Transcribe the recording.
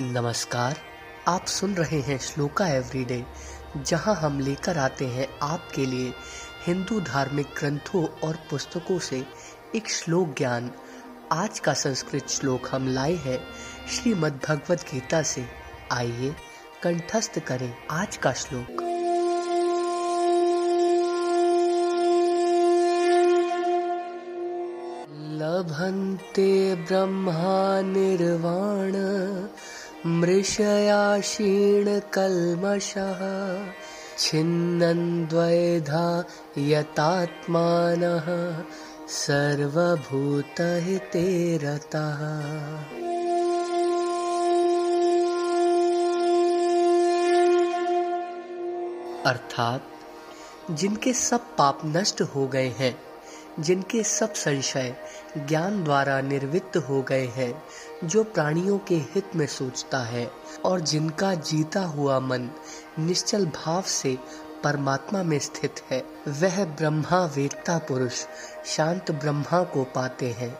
नमस्कार, आप सुन रहे हैं श्लोका एवरीडे, जहाँ हम लेकर आते हैं आपके लिए हिंदू धार्मिक ग्रंथों और पुस्तकों से एक श्लोक ज्ञान। आज का संस्कृत श्लोक हम लाए हैं श्रीमद् भगवत गीता से। आइए, कंठस्थ करें आज का श्लोक। लभन्ते ब्रह्मा निर्वाण मृषया क्षीणकल्मषः छिन्नन्द्वैधा यतात्मानः सर्वभूतहिते रतः। अर्थात जिनके सब पाप नष्ट हो गए हैं जिनके सब संशय ज्ञान द्वारा निर्वृत्त हो गए हैं, जो प्राणियों के हित में सोचता है और जिनका जीता हुआ मन निश्चल भाव से परमात्मा में स्थित है, वह ब्रह्मा वेदता पुरुष शांत ब्रह्मा को पाते हैं।